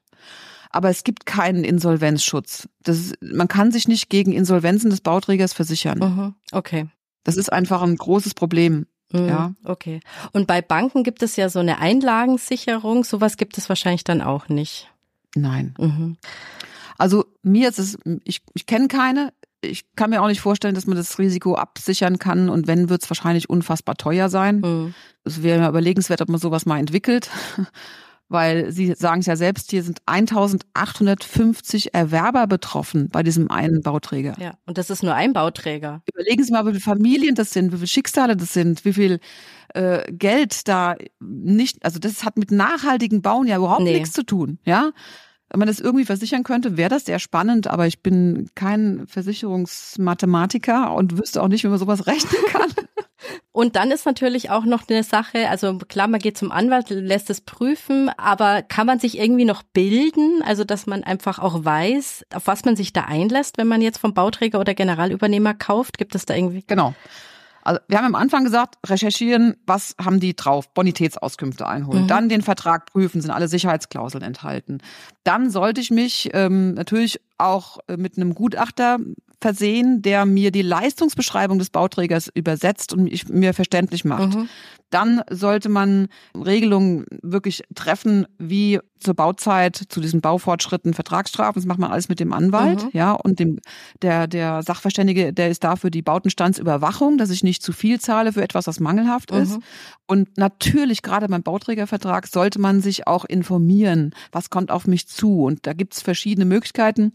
Aber es gibt keinen Insolvenzschutz. Das ist, man kann sich nicht gegen Insolvenzen des Bauträgers versichern. Mhm. Okay. Das ist einfach ein großes Problem. Mhm. Ja. Okay. Und bei Banken gibt es ja so eine Einlagensicherung. Sowas gibt es wahrscheinlich dann auch nicht. Nein. Mhm. Also mir ist es, ich, ich kenne keine. Ich kann mir auch nicht vorstellen, dass man das Risiko absichern kann. Und wenn, wird es wahrscheinlich unfassbar teuer sein. Mhm. Es wäre mir überlegenswert, ob man sowas mal entwickelt. Weil Sie sagen es ja selbst, hier sind 1850 Erwerber betroffen bei diesem einen Bauträger. Ja. Und das ist nur ein Bauträger. Überlegen Sie mal, wie viele Familien das sind, wie viele Schicksale das sind, wie viel äh, Geld da nicht, also das hat mit nachhaltigem Bauen ja überhaupt Nee. nichts zu tun, ja. Wenn man das irgendwie versichern könnte, wäre das sehr spannend, aber ich bin kein Versicherungsmathematiker und wüsste auch nicht, wie man sowas rechnen kann. Und dann ist natürlich auch noch eine Sache, also klar, man geht zum Anwalt, lässt es prüfen, aber kann man sich irgendwie noch bilden, also dass man einfach auch weiß, auf was man sich da einlässt, wenn man jetzt vom Bauträger oder Generalübernehmer kauft? Gibt es da irgendwie? Genau. Also wir haben am Anfang gesagt, recherchieren, was haben die drauf, Bonitätsauskünfte einholen, Mhm. dann den Vertrag prüfen, sind alle Sicherheitsklauseln enthalten. Dann sollte ich mich ähm, natürlich auch äh, mit einem Gutachter versehen, der mir die Leistungsbeschreibung des Bauträgers übersetzt und mich, mir verständlich macht. Mhm. Dann sollte man Regelungen wirklich treffen, wie zur Bauzeit, zu diesen Baufortschritten, Vertragsstrafen. Das macht man alles mit dem Anwalt, mhm. ja, und dem, der, der Sachverständige, der ist dafür die Bautenstandsüberwachung, dass ich nicht zu viel zahle für etwas, was mangelhaft mhm. ist. Und natürlich, gerade beim Bauträgervertrag, sollte man sich auch informieren, was kommt auf mich zu. Und da gibt's verschiedene Möglichkeiten.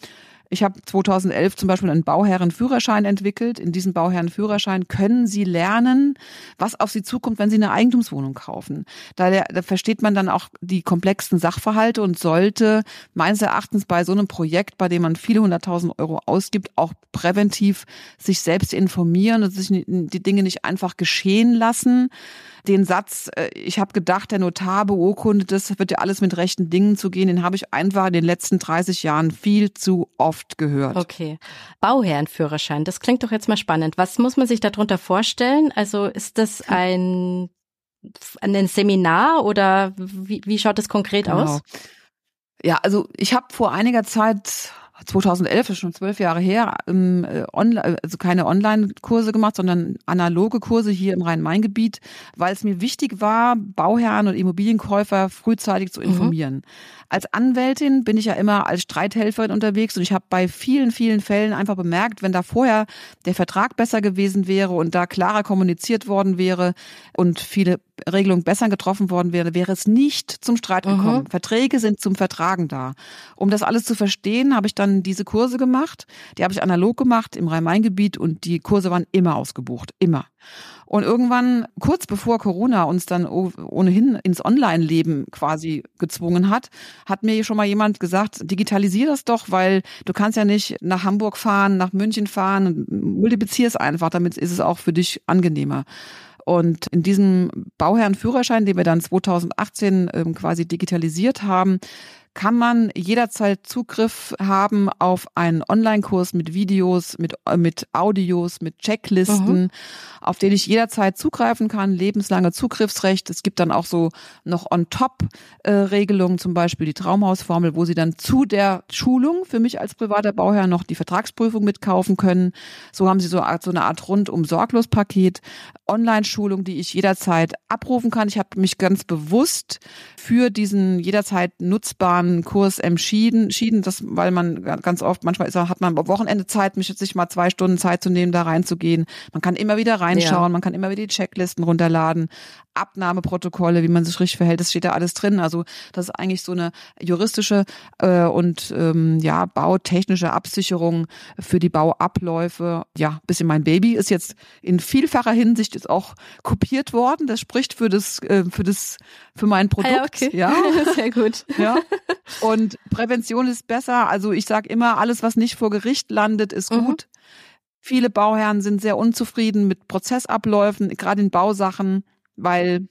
Ich habe 2011 zum Beispiel einen Bauherrenführerschein entwickelt. In diesem Bauherrenführerschein können Sie lernen, was auf Sie zukommt, wenn Sie eine Eigentumswohnung kaufen. Da, da versteht man dann auch die komplexen Sachverhalte und sollte meines Erachtens bei so einem Projekt, bei dem man viele hunderttausend Euro ausgibt, auch präventiv sich selbst informieren und sich die Dinge nicht einfach geschehen lassen den Satz, äh, ich habe gedacht, der Notar beurkundet das, wird ja alles mit rechten Dingen zu gehen, den habe ich einfach in den letzten 30 Jahren viel zu oft gehört. Okay. Bauherrenführerschein, das klingt doch jetzt mal spannend. Was muss man sich darunter vorstellen? Also ist das ein, ein Seminar oder wie, wie schaut das konkret genau. aus? Ja, also ich habe vor einiger Zeit 2011, ist schon zwölf Jahre her, ähm, äh, online, also keine Online-Kurse gemacht, sondern analoge Kurse hier im Rhein-Main-Gebiet, weil es mir wichtig war, Bauherren und Immobilienkäufer frühzeitig zu mhm. informieren. Mhm. Als Anwältin bin ich ja immer als Streithelferin unterwegs und ich habe bei vielen, vielen Fällen einfach bemerkt, wenn da vorher der Vertrag besser gewesen wäre und da klarer kommuniziert worden wäre und viele Regelungen besser getroffen worden wäre, wäre es nicht zum Streit gekommen. Mhm. Verträge sind zum Vertragen da. Um das alles zu verstehen, habe ich dann diese Kurse gemacht. Die habe ich analog gemacht im Rhein-Main-Gebiet und die Kurse waren immer ausgebucht. Immer. Und irgendwann, kurz bevor Corona uns dann ohnehin ins Online-Leben quasi gezwungen hat, hat mir schon mal jemand gesagt, digitalisier das doch, weil du kannst ja nicht nach Hamburg fahren, nach München fahren, multiplizier es einfach, damit ist es auch für dich angenehmer. Und in diesem Bauherrenführerschein, den wir dann 2018 ähm, quasi digitalisiert haben, kann man jederzeit Zugriff haben auf einen Online-Kurs mit Videos, mit, äh, mit Audios, mit Checklisten, mhm. auf den ich jederzeit zugreifen kann, lebenslange Zugriffsrecht. Es gibt dann auch so noch on-top-Regelungen, zum Beispiel die Traumhausformel, wo Sie dann zu der Schulung für mich als privater Bauherr noch die Vertragsprüfung mitkaufen können. So haben Sie so, so eine Art rundum sorglos Paket, Online-Schulung, die ich jederzeit abrufen kann. Ich habe mich ganz bewusst für diesen jederzeit nutzbaren spontanen Kurs entschieden, entschieden das, weil man ganz oft, manchmal ist, hat man am Wochenende Zeit, mich sich mal zwei Stunden Zeit zu nehmen, da reinzugehen. Man kann immer wieder reinschauen, ja. man kann immer wieder die Checklisten runterladen, Abnahmeprotokolle, wie man sich richtig verhält, das steht da alles drin. Also das ist eigentlich so eine juristische äh, und ähm, ja bautechnische Absicherung für die Bauabläufe. Ja, bisschen mein Baby ist jetzt in vielfacher Hinsicht ist auch kopiert worden. Das spricht für das äh, für das für mein Produkt. Ah, okay. Ja, sehr gut. Ja. Und Prävention ist besser. Also ich sage immer, alles, was nicht vor Gericht landet, ist mhm. gut. Viele Bauherren sind sehr unzufrieden mit Prozessabläufen, gerade in Bausachen, weil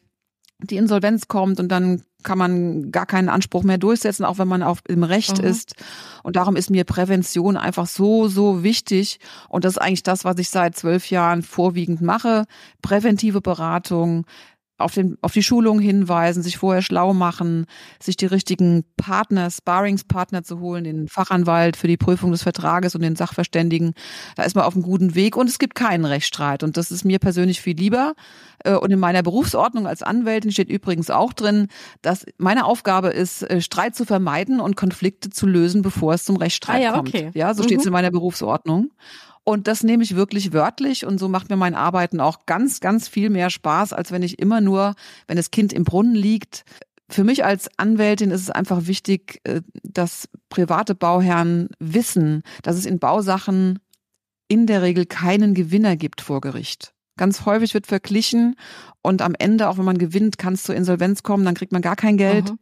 die Insolvenz kommt und dann kann man gar keinen Anspruch mehr durchsetzen, auch wenn man auf im Recht mhm. ist. Und darum ist mir Prävention einfach so, so wichtig. Und das ist eigentlich das, was ich seit zwölf Jahren vorwiegend mache. Präventive Beratung, auf, den, auf die Schulung hinweisen, sich vorher schlau machen, sich die richtigen Partner, Sparringspartner zu holen, den Fachanwalt für die Prüfung des Vertrages und den Sachverständigen. Da ist man auf einem guten Weg und es gibt keinen Rechtsstreit. Und das ist mir persönlich viel lieber. Äh, und in meiner Berufsordnung als Anwältin steht übrigens auch drin, dass meine Aufgabe ist, äh, Streit zu vermeiden und Konflikte zu lösen, bevor es zum Rechtsstreit ah, ja, kommt. Okay. Ja, so mhm. steht es in meiner Berufsordnung. Und das nehme ich wirklich wörtlich und so macht mir mein Arbeiten auch ganz, ganz viel mehr Spaß, als wenn ich immer nur, wenn das Kind im Brunnen liegt, für mich als Anwältin ist es einfach wichtig, äh, dass private Bauherren wissen, dass es in Bausachen in der Regel keinen Gewinner gibt vor Gericht. Ganz häufig wird verglichen und am Ende, auch wenn man gewinnt, kann es zur Insolvenz kommen, dann kriegt man gar kein Geld. Aha.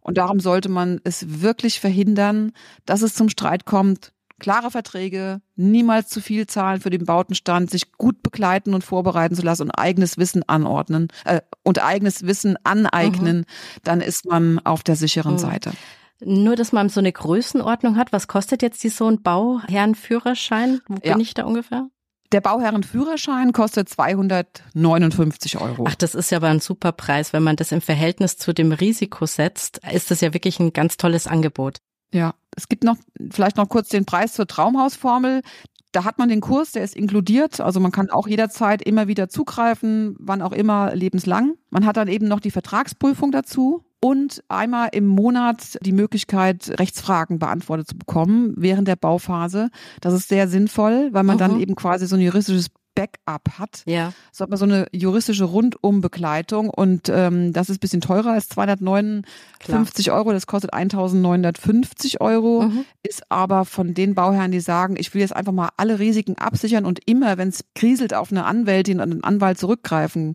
Und darum sollte man es wirklich verhindern, dass es zum Streit kommt, klare Verträge, niemals zu viel zahlen für den Bautenstand, sich gut begleiten und vorbereiten zu lassen und eigenes Wissen anordnen äh, und eigenes Wissen aneignen, mhm. dann ist man auf der sicheren mhm. Seite. Nur, dass man so eine Größenordnung hat. Was kostet jetzt die so ein Bauherrenführerschein? Wo ja. bin ich da ungefähr? Der Bauherrenführerschein kostet 259 Euro. Ach, das ist ja aber ein super Preis. Wenn man das im Verhältnis zu dem Risiko setzt, ist das ja wirklich ein ganz tolles Angebot. Ja, es gibt noch vielleicht noch kurz den Preis zur Traumhausformel. Da hat man den Kurs, der ist inkludiert. Also man kann auch jederzeit immer wieder zugreifen, wann auch immer lebenslang. Man hat dann eben noch die Vertragsprüfung dazu und einmal im Monat die Möglichkeit, Rechtsfragen beantwortet zu bekommen während der Bauphase. Das ist sehr sinnvoll, weil man mhm. dann eben quasi so ein juristisches Backup hat. Ja. So hat man so eine juristische Rundumbegleitung und ähm, das ist ein bisschen teurer als 259 Klar. Euro. Das kostet 1950 Euro, mhm. ist aber von den Bauherren, die sagen, ich will jetzt einfach mal alle Risiken absichern und immer, wenn es kriselt, auf eine Anwältin und einen Anwalt zurückgreifen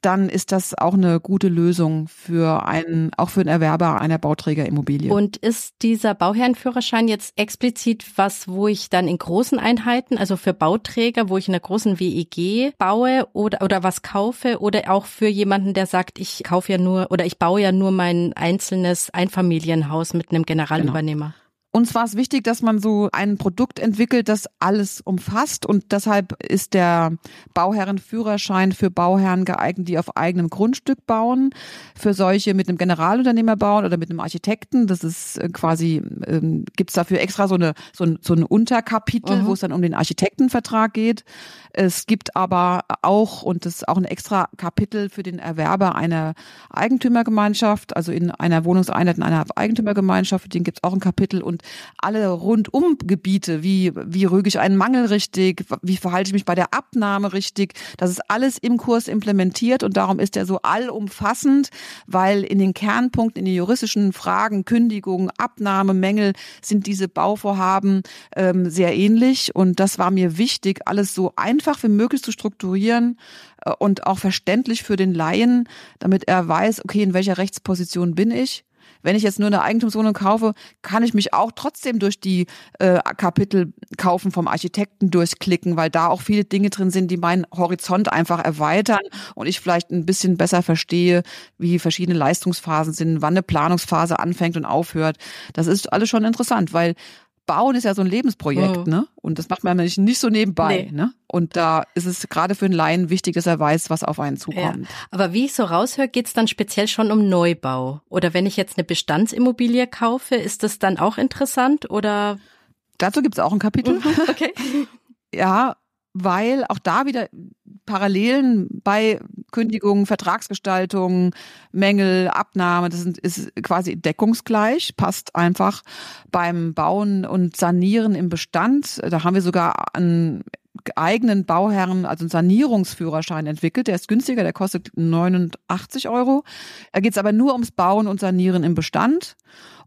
dann ist das auch eine gute Lösung für einen, auch für den Erwerber einer Bauträgerimmobilie. Und ist dieser Bauherrenführerschein jetzt explizit was, wo ich dann in großen Einheiten, also für Bauträger, wo ich in einer großen WEG baue oder, oder was kaufe oder auch für jemanden, der sagt, ich kaufe ja nur oder ich baue ja nur mein einzelnes Einfamilienhaus mit einem Generalübernehmer? Genau. Uns war es wichtig, dass man so ein Produkt entwickelt, das alles umfasst und deshalb ist der Bauherrenführerschein für Bauherren geeignet, die auf eigenem Grundstück bauen, für solche mit einem Generalunternehmer bauen oder mit einem Architekten. Das ist äh, quasi, ähm, gibt es dafür extra so eine so ein, so ein Unterkapitel, mhm. wo es dann um den Architektenvertrag geht. Es gibt aber auch, und das ist auch ein extra Kapitel für den Erwerber einer Eigentümergemeinschaft, also in einer Wohnungseinheit in einer Eigentümergemeinschaft, für den gibt es auch ein Kapitel und alle Rundumgebiete, wie, wie rüge ich einen Mangel richtig, wie verhalte ich mich bei der Abnahme richtig, das ist alles im Kurs implementiert und darum ist er so allumfassend, weil in den Kernpunkten, in den juristischen Fragen, Kündigung, Abnahme, Mängel sind diese Bauvorhaben ähm, sehr ähnlich. Und das war mir wichtig, alles so einfach wie möglich zu strukturieren äh, und auch verständlich für den Laien, damit er weiß, okay, in welcher Rechtsposition bin ich wenn ich jetzt nur eine Eigentumswohnung kaufe, kann ich mich auch trotzdem durch die äh, Kapitel kaufen vom Architekten durchklicken, weil da auch viele Dinge drin sind, die meinen Horizont einfach erweitern und ich vielleicht ein bisschen besser verstehe, wie verschiedene Leistungsphasen sind, wann eine Planungsphase anfängt und aufhört. Das ist alles schon interessant, weil Bauen ist ja so ein Lebensprojekt, mhm. ne? Und das macht man nicht, nicht so nebenbei, nee. ne? Und da ist es gerade für einen Laien wichtig, dass er weiß, was auf einen zukommt. Ja. Aber wie ich so raushöre, geht es dann speziell schon um Neubau. Oder wenn ich jetzt eine Bestandsimmobilie kaufe, ist das dann auch interessant oder? Dazu gibt es auch ein Kapitel. Mhm, okay. ja, weil auch da wieder Parallelen bei Kündigung, Vertragsgestaltung, Mängel, Abnahme, das ist quasi deckungsgleich, passt einfach beim Bauen und Sanieren im Bestand. Da haben wir sogar einen eigenen Bauherren, also einen Sanierungsführerschein entwickelt. Der ist günstiger, der kostet 89 Euro. Da geht es aber nur ums Bauen und Sanieren im Bestand.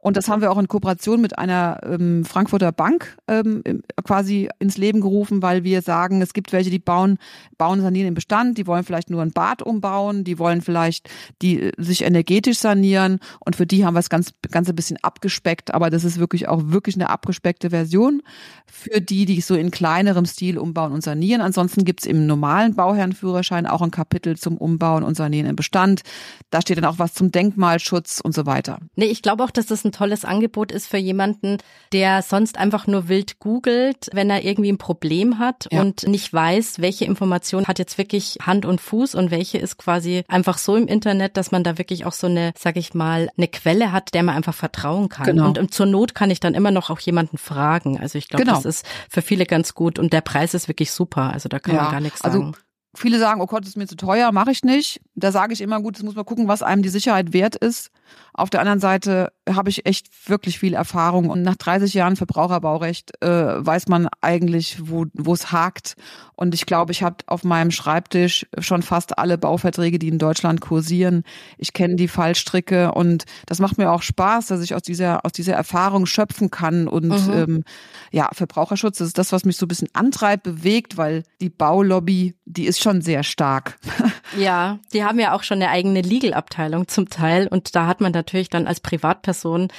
Und das haben wir auch in Kooperation mit einer ähm, Frankfurter Bank ähm, quasi ins Leben gerufen, weil wir sagen, es gibt welche, die bauen, bauen sanieren im Bestand, die wollen vielleicht nur ein Bad umbauen, die wollen vielleicht die äh, sich energetisch sanieren und für die haben wir es ganz, ganz ein bisschen abgespeckt, aber das ist wirklich auch wirklich eine abgespeckte Version für die, die so in kleinerem Stil umbauen und sanieren. Ansonsten gibt's im normalen Bauherrenführerschein auch ein Kapitel zum Umbauen und Sanieren im Bestand. Da steht dann auch was zum Denkmalschutz und so weiter. Nee, ich glaube auch, dass das ein ein tolles Angebot ist für jemanden, der sonst einfach nur wild googelt, wenn er irgendwie ein Problem hat ja. und nicht weiß, welche Information hat jetzt wirklich Hand und Fuß und welche ist quasi einfach so im Internet, dass man da wirklich auch so eine, sag ich mal, eine Quelle hat, der man einfach vertrauen kann. Genau. Und, und zur Not kann ich dann immer noch auch jemanden fragen. Also ich glaube, genau. das ist für viele ganz gut und der Preis ist wirklich super. Also da kann ja. man gar nichts also sagen. Also Viele sagen, oh Gott, das ist mir zu teuer, mache ich nicht. Da sage ich immer, gut, das muss man gucken, was einem die Sicherheit wert ist. Auf der anderen Seite habe ich echt wirklich viel Erfahrung und nach 30 Jahren Verbraucherbaurecht äh, weiß man eigentlich, wo wo es hakt. Und ich glaube, ich habe auf meinem Schreibtisch schon fast alle Bauverträge, die in Deutschland kursieren. Ich kenne die Fallstricke und das macht mir auch Spaß, dass ich aus dieser aus dieser Erfahrung schöpfen kann. Und mhm. ähm, ja, Verbraucherschutz ist das, was mich so ein bisschen antreibt, bewegt, weil die Baulobby, die ist schon sehr stark. Ja, die haben ja auch schon eine eigene Legal-Abteilung zum Teil und da hat man natürlich dann als Privatperson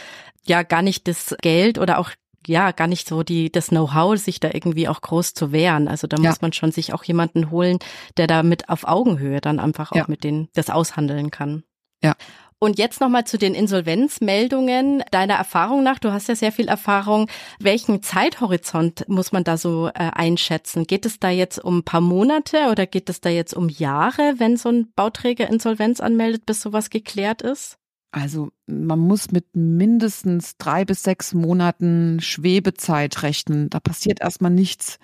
ja gar nicht das Geld oder auch ja gar nicht so die das Know-how, sich da irgendwie auch groß zu wehren. Also da ja. muss man schon sich auch jemanden holen, der da mit auf Augenhöhe dann einfach auch ja. mit denen das aushandeln kann. Ja. Und jetzt nochmal zu den Insolvenzmeldungen. Deiner Erfahrung nach, du hast ja sehr viel Erfahrung. Welchen Zeithorizont muss man da so äh, einschätzen? Geht es da jetzt um ein paar Monate oder geht es da jetzt um Jahre, wenn so ein Bauträger Insolvenz anmeldet, bis sowas geklärt ist? Also man muss mit mindestens drei bis sechs Monaten Schwebezeit rechnen. Da passiert erstmal nichts.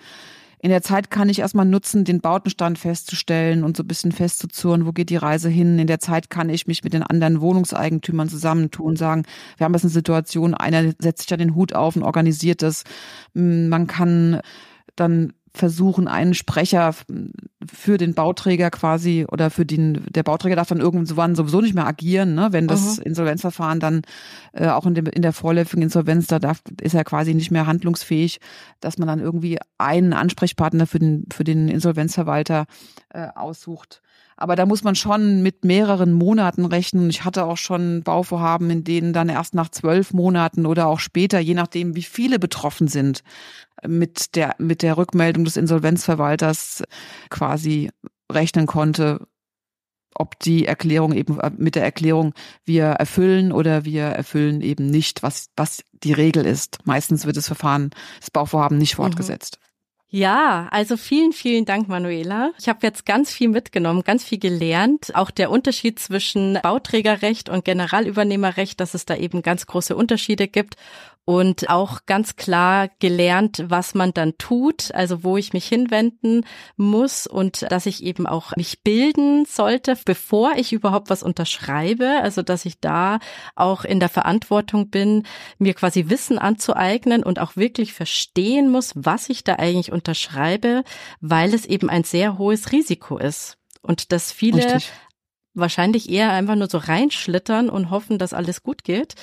In der Zeit kann ich erstmal nutzen, den Bautenstand festzustellen und so ein bisschen festzuzurren, wo geht die Reise hin. In der Zeit kann ich mich mit den anderen Wohnungseigentümern zusammentun, sagen, wir haben jetzt eine Situation, einer setzt sich da den Hut auf und organisiert das. Man kann dann versuchen, einen Sprecher für den Bauträger quasi oder für den, der Bauträger darf dann irgendwann sowieso nicht mehr agieren, ne? wenn das mhm. Insolvenzverfahren dann äh, auch in, dem, in der vorläufigen Insolvenz, da darf, ist er quasi nicht mehr handlungsfähig, dass man dann irgendwie einen Ansprechpartner für den, für den Insolvenzverwalter äh, aussucht. Aber da muss man schon mit mehreren Monaten rechnen. Ich hatte auch schon Bauvorhaben, in denen dann erst nach zwölf Monaten oder auch später, je nachdem, wie viele betroffen sind, mit der, mit der Rückmeldung des Insolvenzverwalters quasi rechnen konnte, ob die Erklärung eben mit der Erklärung wir erfüllen oder wir erfüllen eben nicht, was, was die Regel ist. Meistens wird das Verfahren, das Bauvorhaben nicht mhm. fortgesetzt. Ja, also vielen, vielen Dank, Manuela. Ich habe jetzt ganz viel mitgenommen, ganz viel gelernt. Auch der Unterschied zwischen Bauträgerrecht und Generalübernehmerrecht, dass es da eben ganz große Unterschiede gibt und auch ganz klar gelernt, was man dann tut, also wo ich mich hinwenden muss und dass ich eben auch mich bilden sollte, bevor ich überhaupt was unterschreibe, also dass ich da auch in der Verantwortung bin, mir quasi Wissen anzueignen und auch wirklich verstehen muss, was ich da eigentlich unterschreibe, weil es eben ein sehr hohes Risiko ist und dass viele Richtig wahrscheinlich eher einfach nur so reinschlittern und hoffen, dass alles gut geht.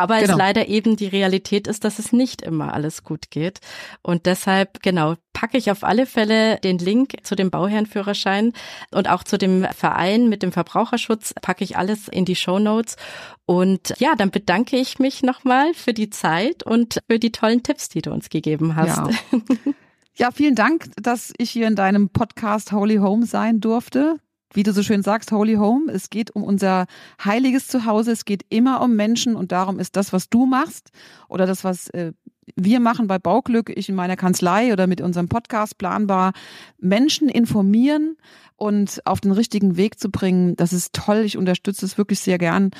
Aber genau. es leider eben die Realität ist, dass es nicht immer alles gut geht. Und deshalb, genau, packe ich auf alle Fälle den Link zu dem Bauherrenführerschein und auch zu dem Verein mit dem Verbraucherschutz, packe ich alles in die Show Notes. Und ja, dann bedanke ich mich nochmal für die Zeit und für die tollen Tipps, die du uns gegeben hast. Ja. Ja, vielen Dank, dass ich hier in deinem Podcast Holy Home sein durfte wie du so schön sagst, Holy Home. Es geht um unser heiliges Zuhause. Es geht immer um Menschen und darum ist das, was du machst oder das, was äh, wir machen bei Bauglück, ich in meiner Kanzlei oder mit unserem Podcast planbar, Menschen informieren und auf den richtigen Weg zu bringen. Das ist toll. Ich unterstütze es wirklich sehr gern.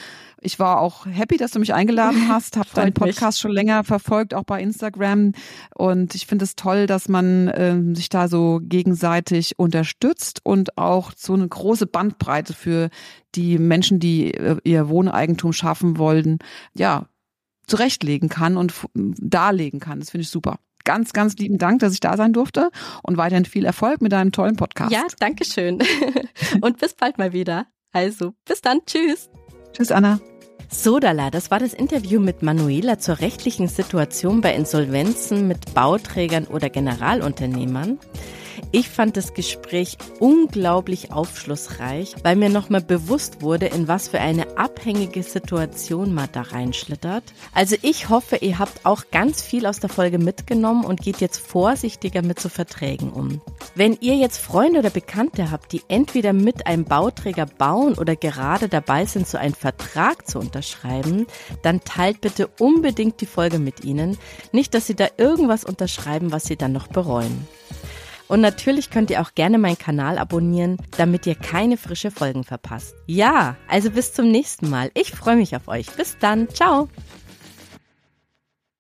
Ich war auch happy, dass du mich eingeladen hast, habe deinen Podcast mich. schon länger verfolgt, auch bei Instagram. Und ich finde es toll, dass man äh, sich da so gegenseitig unterstützt und auch so eine große Bandbreite für die Menschen, die äh, ihr Wohneigentum schaffen wollen, ja, zurechtlegen kann und darlegen kann. Das finde ich super. Ganz, ganz lieben Dank, dass ich da sein durfte und weiterhin viel Erfolg mit deinem tollen Podcast. Ja, danke schön. und bis bald mal wieder. Also, bis dann. Tschüss. Tschüss, Anna. Sodala, das war das Interview mit Manuela zur rechtlichen Situation bei Insolvenzen mit Bauträgern oder Generalunternehmern. Ich fand das Gespräch unglaublich aufschlussreich, weil mir nochmal bewusst wurde, in was für eine abhängige Situation man da reinschlittert. Also ich hoffe, ihr habt auch ganz viel aus der Folge mitgenommen und geht jetzt vorsichtiger mit so Verträgen um. Wenn ihr jetzt Freunde oder Bekannte habt, die entweder mit einem Bauträger bauen oder gerade dabei sind, so einen Vertrag zu unterschreiben, dann teilt bitte unbedingt die Folge mit ihnen. Nicht, dass sie da irgendwas unterschreiben, was sie dann noch bereuen. Und natürlich könnt ihr auch gerne meinen Kanal abonnieren, damit ihr keine frische Folgen verpasst. Ja, also bis zum nächsten Mal. Ich freue mich auf euch. Bis dann. Ciao.